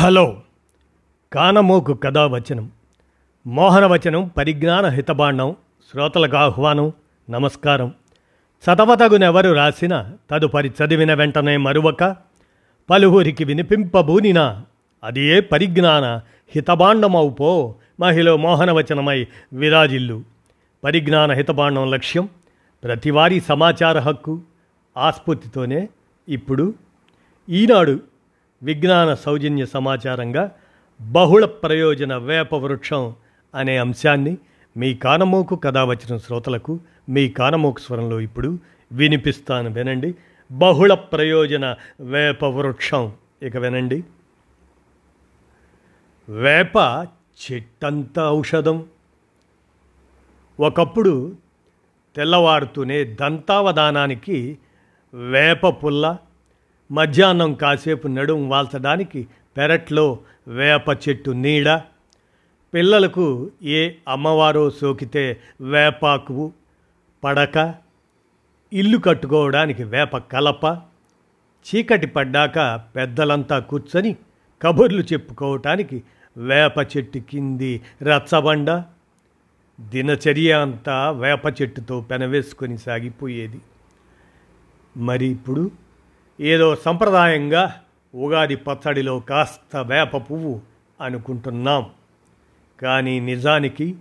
Hello. కానమోకు కథావచనం మోహనవచనం పరిజ్ఞాన హితబాండం శ్రోతలకు ఆహ్వానం నమస్కారం. చదవతగునెవరు రాసిన తదుపరి చదివిన వెంటనే మరువక పలువురికి వినిపింపబూనినా అది ఏ పరిజ్ఞాన హితబాండమవుపో మహిళ మోహనవచనమై విరాజిల్లు. పరిజ్ఞాన హితబాండం లక్ష్యం ప్రతివారీ సమాచార హక్కు ఆస్ఫూర్తితోనే ఇప్పుడు ఈనాడు విజ్ఞాన సౌజన్య సమాచారంగా బహుళ ప్రయోజన వేప వృక్షం అనే అంశాన్ని మీ కానమోకు కథ వచ్చిన శ్రోతలకు మీ కానమోకు స్వరంలో ఇప్పుడు వినిపిస్తాను వినండి. బహుళ ప్రయోజన వేప వృక్షం. ఇక వినండి. వేప చెట్టంత ఔషధం. ఒకప్పుడు తెల్లవారుతూనే దంతావధానానికి వేప పుల్ల మధ్యాహ్నం కాసేపు నడుం వాల్చడానికి పెరట్లో వేప చెట్టు నీడ పిల్లలకు ఏ అమ్మవారో సోకితే వేపాకు పడక ఇల్లు కట్టుకోవడానికి వేప కలప చీకటి పడ్డాక పెద్దలంతా కూర్చొని కబుర్లు చెప్పుకోవటానికి వేప చెట్టు కింది రచ్చబండ. దినచర్య అంతా వేప చెట్టుతో పెనవేసుకొని సాగిపోయేది. మరి ఇప్పుడు ఏదో సంప్రదాయంగా ఉగాది పచ్చడిలో కాస్త వేప పువ్వు అనుకుంటున్నాం. కానీ నిజానికి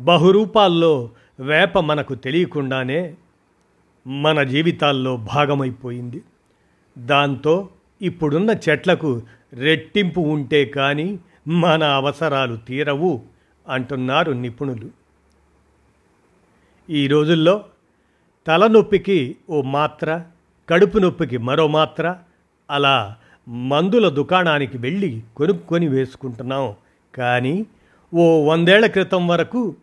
బహురూపాల్లో వేప మనకు తెలియకుండానే మన జీవితాల్లో భాగమైపోయింది. దాంతో ఇప్పుడున్న చెట్లకు రెట్టింపు ఉంటే కానీ మన అవసరాలు తీరవు అంటున్నారు నిపుణులు. ఈ రోజుల్లో తలనొప్పికి ఓ మాత్ర కడుపు నొప్పికి మరో మాత్ర అలా మందుల దుకాణానికి వెళ్ళి కొనుక్కొని వేసుకుంటున్నాం. కానీ ఓ వందేళ్ళ క్రితం వరకు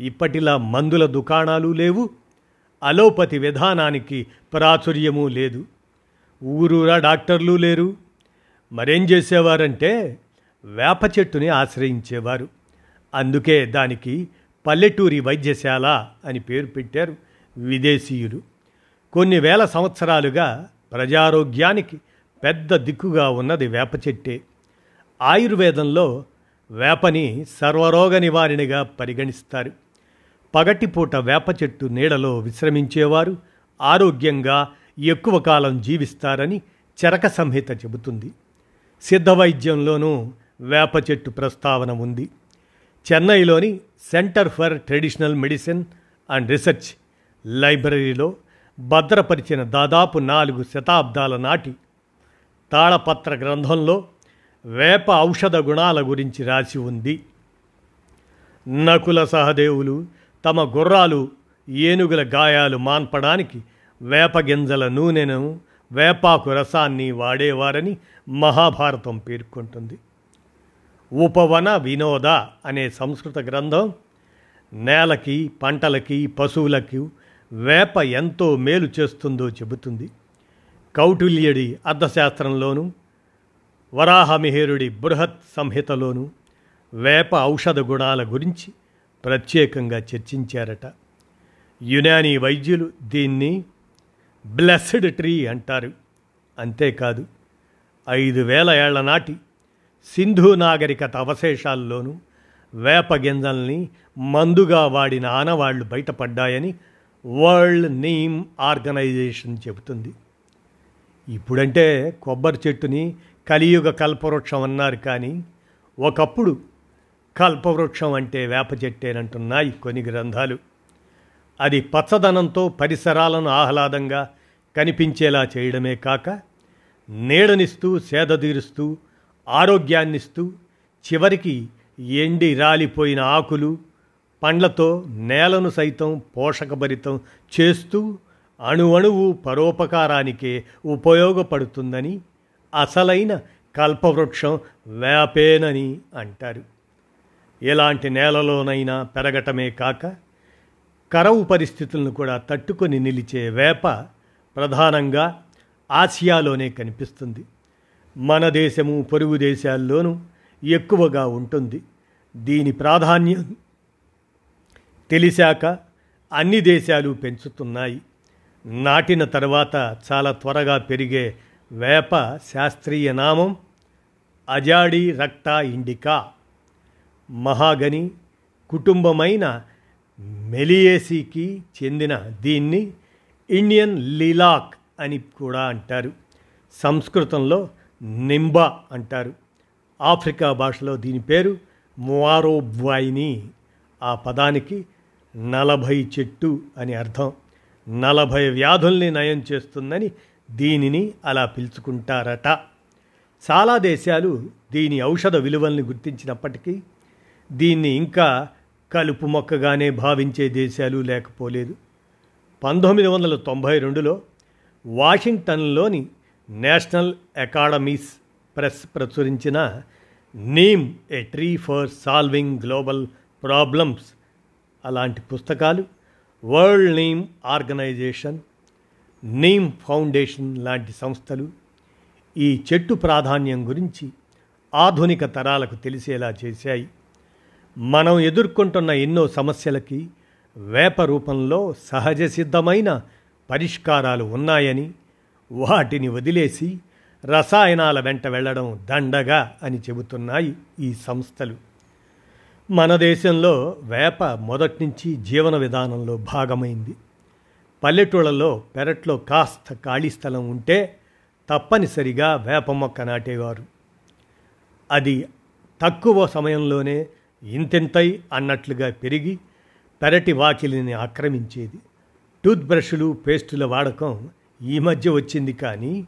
ఇప్పటిలా మందుల దుకాణాలు లేవు అలోపతి విధానానికి ప్రాచుర్యము లేదు ఊరూరా డాక్టర్లు లేరు. మరేం చేసేవారంటే వేప చెట్టుని ఆశ్రయించేవారు. అందుకే దానికి పల్లెటూరి వైద్యశాల అని పేరు పెట్టారు విదేశీయులు. కొన్ని వేల సంవత్సరాలుగా ప్రజారోగ్యానికి పెద్ద దిక్కుగా ఉన్నది వేప చెట్టే. ఆయుర్వేదంలో వేపని సర్వరోగ నివారణగా పరిగణిస్తారు. పగటిపూట వేప చెట్టు నీడలో విశ్రమించేవారు ఆరోగ్యంగా ఎక్కువ కాలం జీవిస్తారని చరక సంహిత చెబుతుంది. సిద్ధ వైద్యంలోనూ వేప చెట్టు ప్రస్తావన ఉంది. చెన్నైలోని centre for traditional medicine and research లైబ్రరీలో భద్రపరిచిన దాదాపు నాలుగు శతాబ్దాల నాటి తాళపత్ర గ్రంథంలో వేప ఔషధ గుణాల గురించి రాసి ఉంది. నకుల సహదేవులు తమ గుర్రాలు ఏనుగుల గాయాలు మాన్పడానికి వేప గింజల నూనెను వేపాకు రసాన్ని వాడేవారని మహాభారతం పేర్కొంటుంది. ఉపవన వినోద అనే సంస్కృత గ్రంథం నేలకి పంటలకి పశువులకు వేప ఎంతో మేలు చేస్తుందో చెబుతుంది. కౌటిల్యుడి అర్థశాస్త్రంలోనూ వరాహమిహేరుడి బృహత్ సంహితలోనూ వేప ఔషధ గుణాల గురించి ప్రత్యేకంగా చర్చించారట. యునానీ వైద్యులు దీన్ని బ్లెస్డ్ ట్రీ అంటారు. అంతేకాదు ఐదు వేల ఏళ్ళ నాటి సింధు నాగరికత అవశేషాల్లోనూ వేప గింజల్ని మందుగా వాడిన ఆనవాళ్ళు బయటపడ్డాయని వరల్డ్ నీమ్ ఆర్గనైజేషన్ చెబుతుంది. ఇప్పుడంటే కొబ్బరి చెట్టుని కలియుగ కల్పవృక్షం అన్నారు కానీ ఒకప్పుడు కల్పవృక్షం అంటే వేప చెట్టేనంటున్నాయి కొన్ని గ్రంథాలు. అది పచ్చదనంతో పరిసరాలను ఆహ్లాదంగా కనిపించేలా చేయడమే కాక నీడనిస్తూ సేదతీరుస్తూ ఆరోగ్యాన్నిస్తూ చివరికి ఎండి రాలిపోయిన ఆకులు పండ్లతో నేలను సైతం పోషకభరితం చేస్తూ అణువణువు పరోపకారానికే ఉపయోగపడుతుందని అసలైన కల్పవృక్షం వేపేనని అంటారు. ఎలాంటి నేలలోనైనా పెరగటమే కాక కరవు పరిస్థితులను కూడా తట్టుకొని నిలిచే వేప ప్రధానంగా ఆసియాలోనే కనిపిస్తుంది. మన దేశము పొరుగు దేశాల్లోనూ ఎక్కువగా ఉంటుంది. దీని ప్రాధాన్యం తెలిసాక అన్ని దేశాలు పెంచుతున్నాయి. నాటిన తర్వాత చాలా త్వరగా పెరిగే వేప శాస్త్రీయ నామం అజాడి రక్త ఇండికా. మహాగని కుటుంబమైన మెలియేసీకి చెందిన దీన్ని ఇండియన్ లీలాక్ అని కూడా అంటారు. సంస్కృతంలో నింబా అంటారు. ఆఫ్రికా భాషలో దీని పేరు మువారోబ్వాయిని. ఆ పదానికి నలభై చెట్టు అని అర్థం. నలభై వ్యాధుల్ని నయం చేస్తుందని దీనిని అలా పిలుచుకుంటారట. చాలా దేశాలు దీని ఔషధ విలువల్ని గుర్తించినప్పటికీ దీన్ని ఇంకా కలుపు మొక్కగానే భావించే దేశాలు లేకపోలేదు. పంతొమ్మిది వందల తొంభై రెండులో వాషింగ్టన్లోని నేషనల్ అకాడమీస్ ప్రెస్ ప్రచురించిన neem a tree for solving global problems అలాంటి పుస్తకాలు world neem organisation neem foundation లాంటి సంస్థలు ఈ చెట్టు ప్రాధాన్యం గురించి ఆధునిక తరాలకు తెలిసేలా చేశాయి. మనం ఎదుర్కొంటున్న ఎన్నో సమస్యలకి వేప రూపంలో సహజ సిద్ధమైన పరిష్కారాలు ఉన్నాయని వాటిని వదిలేసి రసాయనాల వెంట వెళ్ళడం దండగా అని చెబుతున్నాయి ఈ సంస్థలు. మన దేశంలో వేప మొదటి నుంచి జీవన విధానంలో భాగమైంది. పల్లెటూళ్ళలో పెరట్లో కాస్త ఖాళీ స్థలం ఉంటే తప్పనిసరిగా వేప మొక్క నాటేవారు. అది తక్కువ సమయంలోనే ఇంతింతై అన్నట్లుగా పెరిగి పెరటి వాకిలిని ఆక్రమించేది. టూత్ బ్రష్లు పేస్టుల వాడకం ఈ మధ్య వచ్చింది కానీ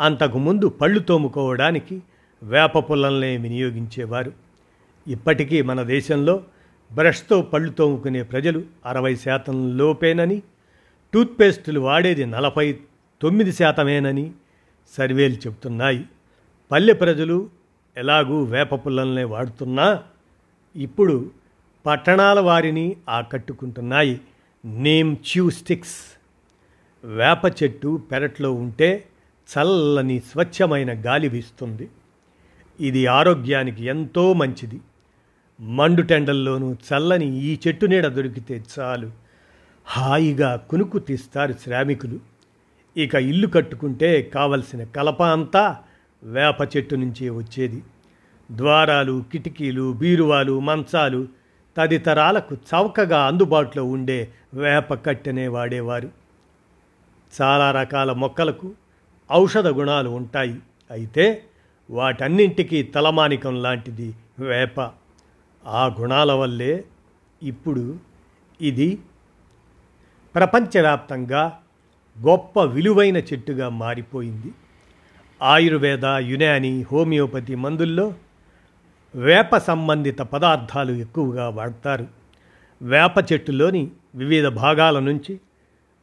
అంతకుముందు పళ్ళు తోముకోవడానికి వేప పుల్లల్నే వినియోగించేవారు. ఇప్పటికీ మన దేశంలో బ్రష్తో పళ్ళు తోముకునే ప్రజలు అరవై శాతం లోపేనని టూత్పేస్టులు వాడేది నలభై తొమ్మిది శాతమేనని సర్వేలు చెబుతున్నాయి. పల్లె ప్రజలు ఎలాగూ వేప పుల్లల్నే వాడుతున్నా ఇప్పుడు పట్టణాల వారిని ఆకట్టుకుంటున్నాయి. Neem chew sticks. వేప చెట్టు పెరట్లో ఉంటే చల్లని స్వచ్ఛమైన గాలి వీస్తుంది. ఇది ఆరోగ్యానికి ఎంతో మంచిది. మండుటెండల్లోనూ చల్లని ఈ చెట్టు నీడ దొరికితే చాలు. హాయిగా కునుకు తీస్తారు శ్రామికులు. ఇక ఇల్లు కట్టుకుంటే కావలసిన కలప అంతా వేప చెట్టు నుంచే వచ్చేది. ద్వారాలు కిటికీలు బీరువాలు మంచాలు తదితరాలకు చౌకగా అందుబాటులో ఉండే వేప కట్టెనే వాడేవారు. చాలా రకాల మొక్కలకు ఔషధ గుణాలు ఉంటాయి. అయితే వాటన్నింటికీ తలమానికం లాంటిది వేప. ఆ గుణాల వల్లే ఇప్పుడు ఇది ప్రపంచవ్యాప్తంగా గొప్ప విలువైన చెట్టుగా మారిపోయింది. ఆయుర్వేద యునాని హోమియోపతి మందుల్లో వేప సంబంధిత పదార్థాలు ఎక్కువగా వాడతారు. వేప చెట్టులోని వివిధ భాగాల నుంచి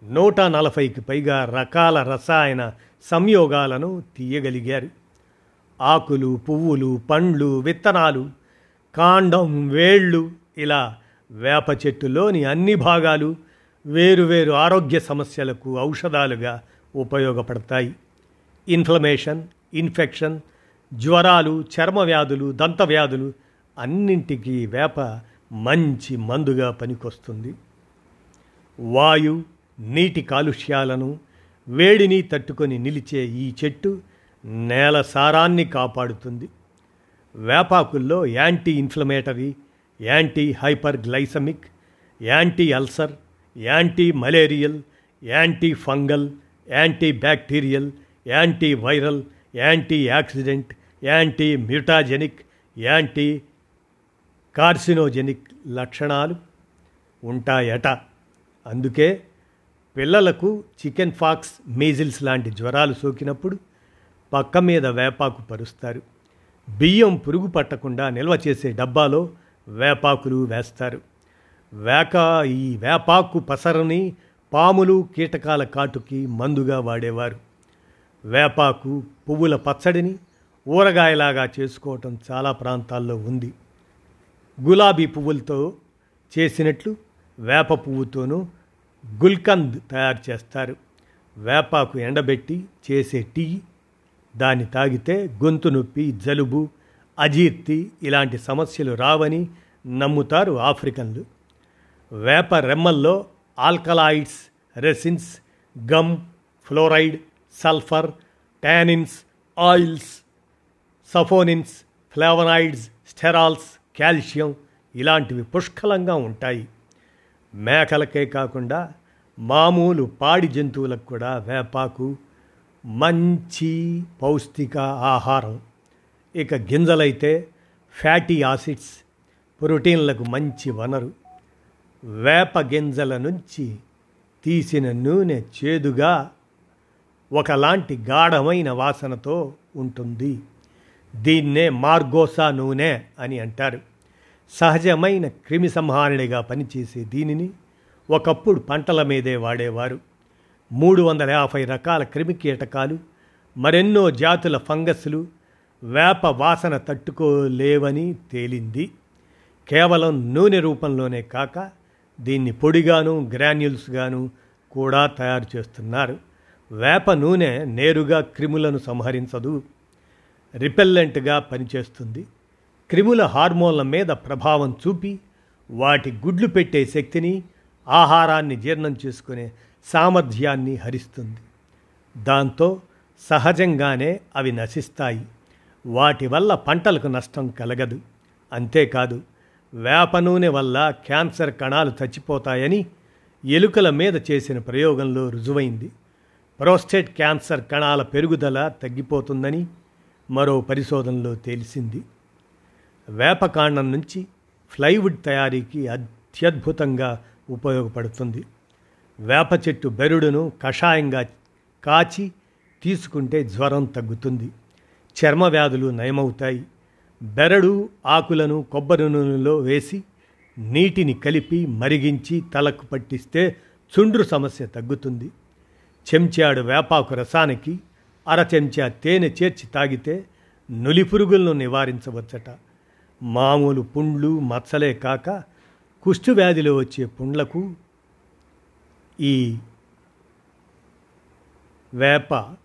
నూట నలభైకి పైగా రకాల రసాయన సంయోగాలను తీయగలిగారు. ఆకులు పువ్వులు పండ్లు విత్తనాలు కాండం వేళ్ళు ఇలా వేప చెట్టులోని అన్ని భాగాలు వేరువేరు ఆరోగ్య సమస్యలకు ఔషధాలుగా ఉపయోగపడతాయి. ఇన్ఫ్లమేషన్ ఇన్ఫెక్షన్ జ్వరాలు చర్మ వ్యాధులు దంత వ్యాధులు అన్నింటికీ వేప మంచి మందుగా పనికొస్తుంది. వాయు నీటి కాలుష్యాలను వేడిని తట్టుకొని నిలిచే ఈ చెట్టు నేల సారాన్ని కాపాడుతుంది. వేపాకుల్లో anti inflammatory anti hyper glycaemic anti ulcer anti malarial anti fungal anti bacterial anti viral anti oxidant anti mutagenic anti carcinogenic లక్షణాలు ఉంటాయట. అందుకే పిల్లలకు చికెన్ ఫాక్స్ మీజిల్స్ లాంటి జ్వరాలు సోకినప్పుడు పక్క మీద వేపాకు పరుస్తారు. బియ్యం పురుగు పట్టకుండా నిల్వ చేసే డబ్బాలో వేపాకులు వేస్తారు. వేక ఈ వేపాకు పసరని పాములు కీటకాల కాటుకి మందుగా వాడేవారు. వేపాకు పువ్వుల పచ్చడిని ఊరగాయలాగా చేసుకోవటం చాలా ప్రాంతాల్లో ఉంది. గులాబీ పువ్వులతో చేసినట్లు వేప పువ్వుతోనూ గుల్కంద్ తయారు చేస్తారు. వేపాకు ఎండబెట్టి చేసే టీ దాన్ని తాగితే గొంతు నొప్పి జలుబు అజీర్తి ఇలాంటి సమస్యలు రావని నమ్ముతారు ఆఫ్రికన్లు. వేప రెమ్మల్లో alkaloids resins gum fluoride sulphur tannins oils saponins flavonoids sterols calcium ఇలాంటివి పుష్కలంగా ఉంటాయి. మేకలకే కాకుండా మామూలు పాడి జంతువులకు కూడా వేపాకు మంచి పౌష్టిక ఆహారం. ఇక గింజలైతే ఫ్యాటీ యాసిడ్స్ ప్రోటీన్లకు మంచి వనరు. వేప గింజల నుంచి తీసిన నూనె చేదుగా ఒకలాంటి గాఢమైన వాసనతో ఉంటుంది. దీన్నే మార్గోసా నూనె అని అంటారు. సహజమైన క్రిమి సంహారిణిగా పనిచేసే దీనిని ఒకప్పుడు పంటల మీదే వాడేవారు. మూడు వందల యాభై రకాల క్రిమి కీటకాలు మరెన్నో జాతుల ఫంగస్లు వేప వాసన తట్టుకోలేవని తేలింది. కేవలం నూనె రూపంలోనే కాక దీన్ని పొడిగాను గ్రాన్యుల్స్గాను కూడా తయారు చేస్తున్నారు. వేప నూనె నేరుగా క్రిములను సంహరించదు రిపెల్లెంట్గా పనిచేస్తుంది. క్రిముల హార్మోన్ల మీద ప్రభావం చూపి వాటి గుడ్లు పెట్టే శక్తిని ఆహారాన్ని జీర్ణం చేసుకునే సామర్థ్యాన్ని హరిస్తుంది. దాంతో సహజంగానే అవి నశిస్తాయి. వాటి వల్ల పంటలకు నష్టం కలగదు. అంతేకాదు వేప నూనె వల్ల క్యాన్సర్ కణాలు చచ్చిపోతాయని ఎలుకల మీద చేసిన ప్రయోగంలో రుజువైంది. ప్రోస్టేట్ క్యాన్సర్ కణాల పెరుగుదల తగ్గిపోతుందని మరో పరిశోధనలో తెలిసింది. వేపకాండం నుంచి ఫ్లైవుడ్ తయారీకి అత్యద్భుతంగా ఉపయోగపడుతుంది. వేప చెట్టు బెరుడును కషాయంగా కాచి తీసుకుంటే జ్వరం తగ్గుతుంది. చర్మ వ్యాధులు నయమవుతాయి. బెరడు ఆకులను కొబ్బరి నూనెలో వేసి నీటిని కలిపి మరిగించి తలకు పట్టిస్తే చుండ్రు సమస్య తగ్గుతుంది. చెంచాడు వేపాకు రసానికి అర చెంచా తేనె చేర్చి తాగితే నులి పురుగులను నివారించవచ్చట. మామూలు పుండ్లు మచ్చలే కాక కుష్ఠు వ్యాధిలో వచ్చే పుండ్లకు ఈ వేప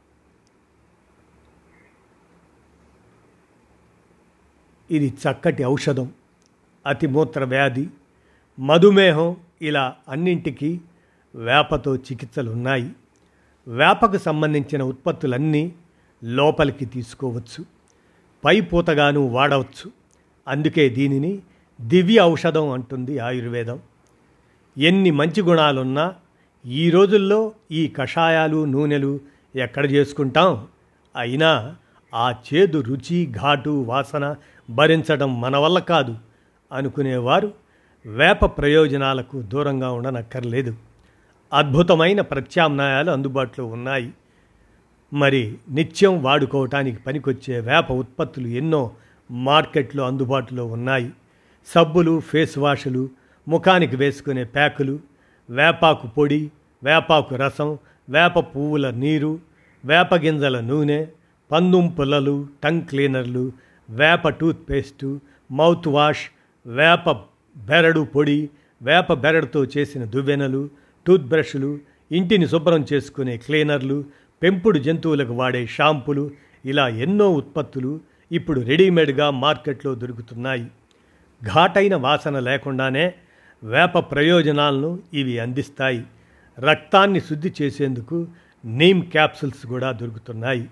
ఇది చక్కటి ఔషధం అతిమూత్ర వ్యాధి మధుమేహం ఇలా అన్నింటికి వేపతో చికిత్సలు ఉన్నాయి వేపకు సంబంధించిన ఉత్పత్తులన్నీ లోపలికి తీసుకోవచ్చు పై పూతగాను వాడవచ్చు. అందుకే దీనిని దివ్య ఔషధం అంటుంది ఆయుర్వేదం. ఎన్ని మంచి గుణాలున్నా ఈ రోజుల్లో ఈ కషాయాలు నూనెలు ఎక్కడ చేసుకుంటాం? అయినా ఆ చేదు రుచి ఘాటు వాసన భరించడం మన వల్ల కాదు అనుకునేవారు వేప ప్రయోజనాలకు దూరంగా ఉండనక్కర్లేదు. అద్భుతమైన ప్రత్యామ్నాయాలు అందుబాటులో ఉన్నాయి. మరి నిత్యం వాడుకోవటానికి పనికొచ్చే వేప ఉత్పత్తులు ఎన్నో మార్కెట్లో అందుబాటులో ఉన్నాయి. సబ్బులు ఫేస్ వాషులు ముఖానికి వేసుకునే ప్యాకులు వేపాకు పొడి వేపాకు రసం వేప పువ్వుల నీరు వేప గింజల నూనె పందుం పుల్లలు టంగ్ క్లీనర్లు వేప టూత్పేస్టు మౌత్ వాష్ వేప బెరడు పొడి వేప బెరడుతో చేసిన దువ్వెనలు టూత్ బ్రష్లు ఇంటిని శుభ్రం చేసుకునే క్లీనర్లు పెంపుడు జంతువులకు వాడే షాంపులు ఇలా ఎన్నో ఉత్పత్తులు ఇప్పుడు రెడీమేడ్గా మార్కెట్లో దొరుకుతున్నాయి. ఘాటైన వాసన లేకుండానే వేప ప్రయోజనాలను ఇవి అందిస్తాయి. రక్తాన్ని శుద్ధి చేసేందుకు నీమ్ క్యాప్సుల్స్ కూడా దొరుకుతున్నాయి.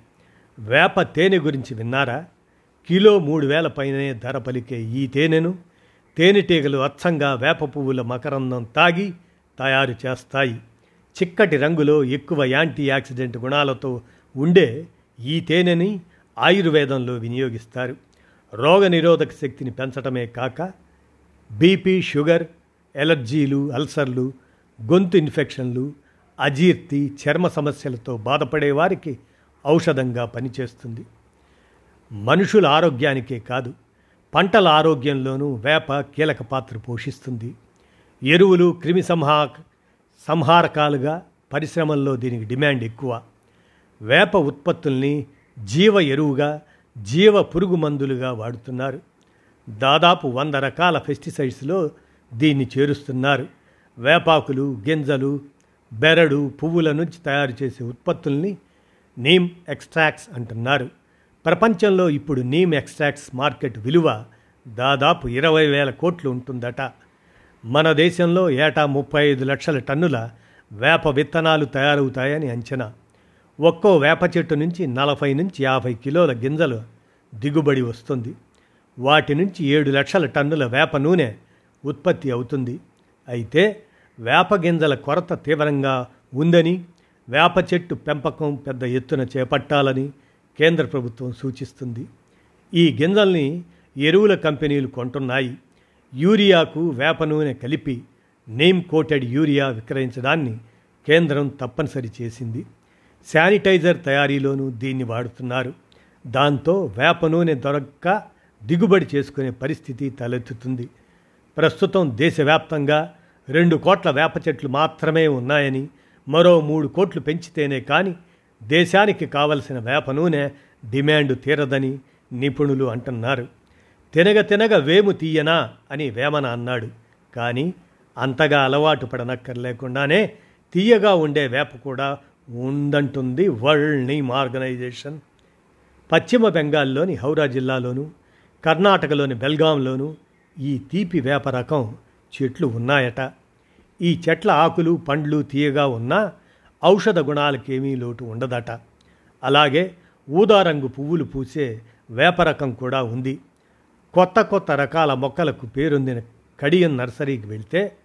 వేప తేనె గురించి విన్నారా? కిలో మూడు వేల పైనే ధర పలికే ఈ తేనెను తేనెటీగలు అచ్చంగా వేప పువ్వుల మకరందం తాగి తయారు చేస్తాయి. చిక్కటి రంగులో ఎక్కువ యాంటీ యాక్సిడెంట్ గుణాలతో ఉండే ఈ తేనెని ఆయుర్వేదంలో వినియోగిస్తారు. రోగనిరోధక శక్తిని పెంచడమే కాక బీపీ షుగర్ ఎలర్జీలు అల్సర్లు గొంతు ఇన్ఫెక్షన్లు అజీర్తి చర్మ సమస్యలతో బాధపడే వారికి ఔషధంగా పనిచేస్తుంది. మనుషుల ఆరోగ్యానికే కాదు పంటల ఆరోగ్యంలోనూ వేప కీలక పాత్ర పోషిస్తుంది. ఎరువులు క్రిమి సంహా సంహారకాలుగా పరిశ్రమల్లో దీనికి డిమాండ్ ఎక్కువ. వేప ఉత్పత్తుల్ని జీవ ఎరువుగా జీవ పురుగు మందులుగా వాడుతున్నారు. దాదాపు వంద రకాల పెస్టిసైడ్స్లో దీన్ని చేరుస్తున్నారు. వేపాకులు గింజలు బెరడు పువ్వుల నుంచి తయారు చేసే ఉత్పత్తుల్ని నీమ్ ఎక్స్ట్రాక్ట్స్ అంటున్నారు. ప్రపంచంలో ఇప్పుడు నీమ్ ఎక్స్ట్రాక్ట్స్ మార్కెట్ విలువ దాదాపు ఇరవై వేల కోట్లు ఉంటుందట. మన దేశంలో ఏటా ముప్పై ఐదు లక్షల టన్నుల వేప విత్తనాలు తయారవుతాయని అంచనా. ఒక్కో వేప చెట్టు నుంచి నలభై నుంచి యాభై కిలోల గింజలు దిగుబడి వస్తుంది. వాటి నుంచి ఏడు లక్షల టన్నుల వేప నూనె ఉత్పత్తి అవుతుంది. అయితే వేప గింజల కొరత తీవ్రంగా ఉందని వేప చెట్టు పెంపకం పెద్ద ఎత్తున చేపట్టాలని కేంద్ర ప్రభుత్వం సూచిస్తుంది. ఈ గింజల్ని ఎరువుల కంపెనీలు కొంటున్నాయి. యూరియాకు వేప నూనె కలిపి నేమ్ కోటెడ్ యూరియా విక్రయించడాన్ని కేంద్రం తప్పనిసరి చేసింది. శానిటైజర్ తయారీలోనూ దీన్ని వాడుతున్నారు. దాంతో వేప నూనె దొరక్క దిగుబడి చేసుకునే పరిస్థితి తలెత్తుతుంది. ప్రస్తుతం దేశవ్యాప్తంగా రెండు కోట్ల వేప చెట్లు మాత్రమే ఉన్నాయని మరో మూడు కోట్లు పెంచితేనే కానీ దేశానికి కావలసిన వేప నూనె డిమాండ్ తీరదని నిపుణులు అంటున్నారు. తినగ తినగ వేము తీయనా అని వేమన అన్నాడు. కానీ అంతగా అలవాటు పడనక్కర్లేకుండానే తీయగా ఉండే వేప కూడా ఉందంటుంది వరల్డ్ నీమ్ ఆర్గనైజేషన్ పశ్చిమ బెంగాల్లోని హౌరా జిల్లాలోను కర్ణాటకలోని బెల్గాంలోను ఈ తీపి వేప రకం చెట్లు ఉన్నాయట. ఈ చెట్ల ఆకులు పండ్లు తీయగా ఉన్నా ఔషధ గుణాలకేమీ లోటు ఉండదట. అలాగే ఊదారంగు పువ్వులు పూసే వేప రకం కూడా ఉంది. కొత్త కొత్త రకాల మొక్కలకు పేరొందిన కడియం నర్సరీకి వెళ్తే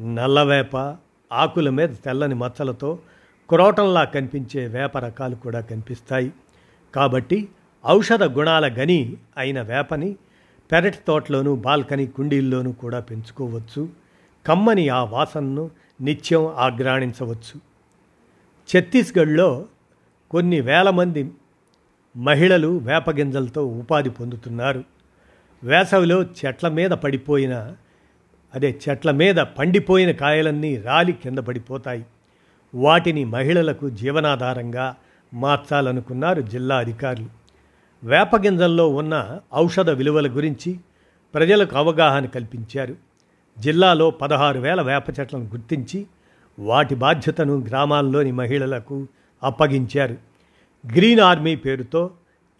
నల్లవేప ఆకుల మీద తెల్లని మచ్చలతో క్రోటంలా కనిపించే వేప రకాలు కూడా కనిపిస్తాయి. కాబట్టి ఔషధ గుణాల గని అయిన వేపని పెరటి తోటలోనూ బాల్కనీ కుండీల్లోనూ కూడా పెంచుకోవచ్చు. కమ్మని ఆ వాసనను నిత్యం ఆగ్రాణించవచ్చు. ఛత్తీస్గఢ్లో కొన్ని వేల మంది మహిళలు వేపగింజలతో ఉపాధి పొందుతున్నారు. వేసవిలో చెట్ల మీద పడిపోయిన అదే చెట్ల మీద పండిపోయిన కాయలన్నీ రాలి కింద పడిపోతాయి. వాటిని మహిళలకు జీవనాధారంగా మార్చాలనుకున్నారు జిల్లా అధికారులు. వేపగింజల్లో ఉన్న ఔషధ విలువల గురించి ప్రజలకు అవగాహన కల్పించారు. జిల్లాలో పదహారు వేల వేప చెట్లను గుర్తించి వాటి బాధ్యతను గ్రామాల్లోని మహిళలకు అప్పగించారు. గ్రీన్ ఆర్మీ పేరుతో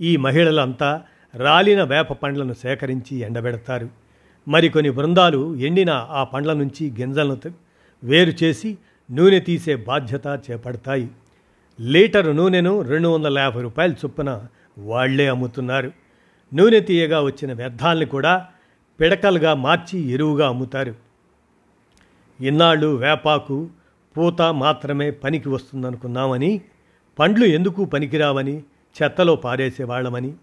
ఈ మహిళలంతా రాలిన వేప పండ్లను సేకరించి ఎండబెడతారు. మరికొన్ని బృందాలు ఎండిన ఆ పండ్ల నుంచి గింజలను వేరు చేసి నూనె తీసే బాధ్యత చేపడతాయి. లీటరు నూనెను రెండు వందల యాభై రూపాయల చొప్పున వాళ్ళే అమ్ముతున్నారు. నూనె తీయగా వచ్చిన వ్యర్థాలను కూడా పిడకలుగా మార్చి ఎరువుగా అమ్ముతారు. ఇన్నాళ్ళు వేపాకు పూత మాత్రమే పనికి వస్తుందనుకున్నామని పండ్లు ఎందుకు పనికిరావని చెత్తలో పారేసేవాళ్ళమని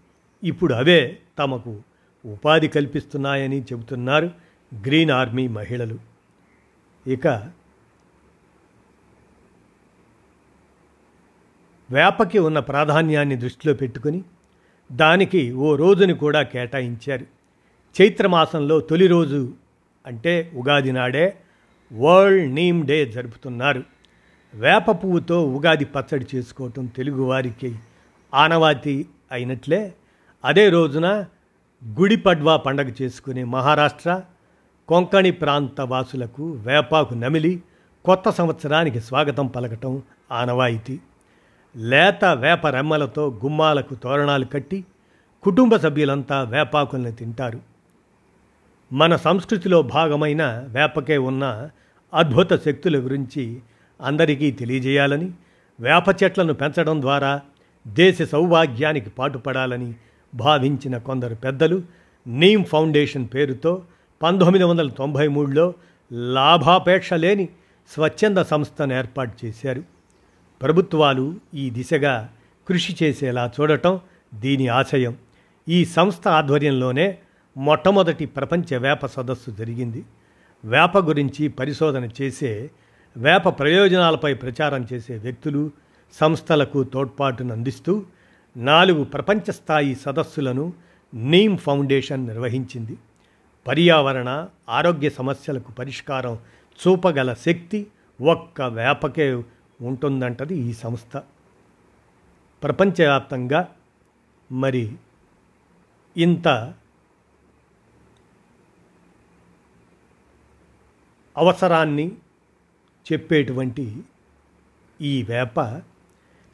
ఇప్పుడు అవే తమకు ఉపాధి కల్పిస్తున్నాయని చెబుతున్నారు గ్రీన్ ఆర్మీ మహిళలు. ఇక వేపకి ఉన్న ప్రాధాన్యాన్ని దృష్టిలో పెట్టుకుని దానికి ఓ రోజుని కూడా కేటాయించారు. చైత్రమాసంలో తొలి రోజు అంటే ఉగాది నాడే వరల్డ్ నీమ్ డే జరుపుతున్నారు. వేప పువ్వుతో ఉగాది పచ్చడి చేసుకోవటం తెలుగువారికి ఆనవాతి అయినట్లే అదే రోజున గుడి పడ్వా పండగ చేసుకునే మహారాష్ట్ర కొంకణి ప్రాంత వాసులకు వేపాకు నమిలి కొత్త సంవత్సరానికి స్వాగతం పలకటం ఆనవాయితీ. లేత వేప రెమ్మలతో గుమ్మాలకు తోరణాలు కట్టి కుటుంబ సభ్యులంతా వేపాకుల్ని తింటారు. మన సంస్కృతిలో భాగమైన వేపకే ఉన్న అద్భుత శక్తుల గురించి అందరికీ తెలియజేయాలని వేప చెట్లను పెంచడం ద్వారా దేశ సౌభాగ్యానికి పాటుపడాలని భావించిన కొందరు పెద్దలు నీమ్ ఫౌండేషన్ పేరుతో పంతొమ్మిది వందల తొంభై మూడులో లాభాపేక్ష లేని స్వచ్ఛంద సంస్థను ఏర్పాటు చేశారు. ప్రభుత్వాలు ఈ దిశగా కృషి చేసేలా చూడటం దీని ఆశయం. ఈ సంస్థ ఆధ్వర్యంలోనే మొట్టమొదటి ప్రపంచ వేప సదస్సు జరిగింది. వేప గురించి పరిశోధన చేసే వేప ప్రయోజనాలపై ప్రచారం చేసే వ్యక్తులు సంస్థలకు తోడ్పాటును అందిస్తూ నాలుగు ప్రపంచ స్థాయి సదస్సులను నీమ్ ఫౌండేషన్ నిర్వహించింది. పర్యావరణ ఆరోగ్య సమస్యలకు పరిష్కారం చూపగల శక్తి ఒక్క వేపకే ఉంటుందంటది ఈ సంస్థ. ప్రపంచవ్యాప్తంగా మరి ఇంత అవసరాన్ని చెప్పేటువంటి ఈ వేప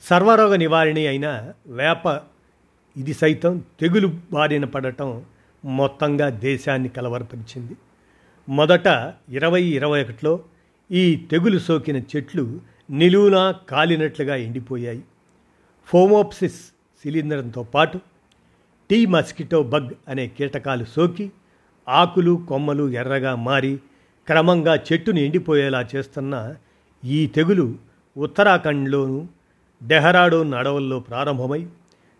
సర్వరోగ నివారణి అయిన వేప ఇది సైతం తెగులు బారిన పడటం మొత్తంగా దేశాన్ని కలవరపరిచింది. మొదట ఇరవై ఇరవై ఒకటిలో ఈ తెగులు సోకిన చెట్లు నిలువునా కాలినట్లుగా ఎండిపోయాయి. ఫోమోప్సిస్ శిలీంధ్రంతో పాటు టీ మస్కిటో బగ్ అనే కీటకాలు సోకి ఆకులు కొమ్మలు ఎర్రగా మారి క్రమంగా చెట్టును ఎండిపోయేలా చేస్తున్న ఈ తెగులు ఉత్తరాఖండ్లోను డెహ్రాడూన్ అడవుల్లో ప్రారంభమై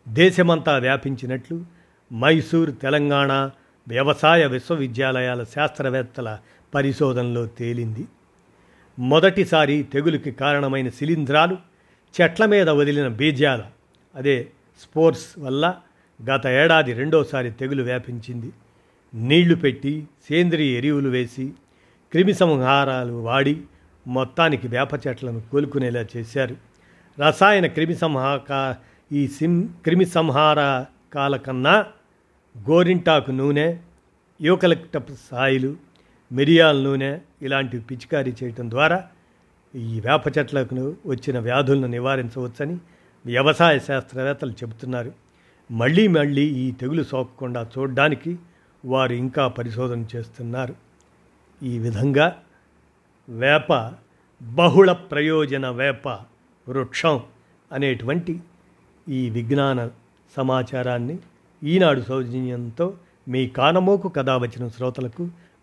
దేశమంతా వ్యాపించినట్లు మైసూర్ తెలంగాణ వ్యవసాయ విశ్వవిద్యాలయాల శాస్త్రవేత్తల పరిశోధనలో తేలింది. మొదటిసారి తెగులుకి కారణమైన శిలీంధ్రాలు చెట్ల మీద వదిలిన బీజాల. అదే స్పోర్ట్స్ వల్ల గత ఏడాది రెండోసారి తెగులు వ్యాపించింది. నీళ్ళు పెట్టి సేంద్రియ ఎరువులు వేసి క్రిమి సంహారాలు వాడి మొత్తానికి వేప చెట్లను కోలుకునేలా చేశారు. రసాయన క్రిమి సంహాక ఈ సిం క్రిమి సంహారకాల కన్నా గోరింటాకు నూనె యూకలిప్టప్ సాయిలు మిరియాల నూనె ఇలాంటివి పిచికారీ చేయటం ద్వారా ఈ వేప చెట్లకు వచ్చిన వ్యాధులను నివారించవచ్చని వ్యవసాయ శాస్త్రవేత్తలు చెబుతున్నారు. మళ్ళీ మళ్ళీ ఈ తెగులు సోకకుండా చూడడానికి వారు ఇంకా పరిశోధన చేస్తున్నారు. ఈ విధంగా వేప బహుళ ప్రయోజన వేప వృక్షం అనేటువంటి ఈ విజ్ఞాన సమాచారాన్ని ఈనాడు సౌజన్యంతో మీ కానమోకు కథ వచ్చిన శ్రోతలకు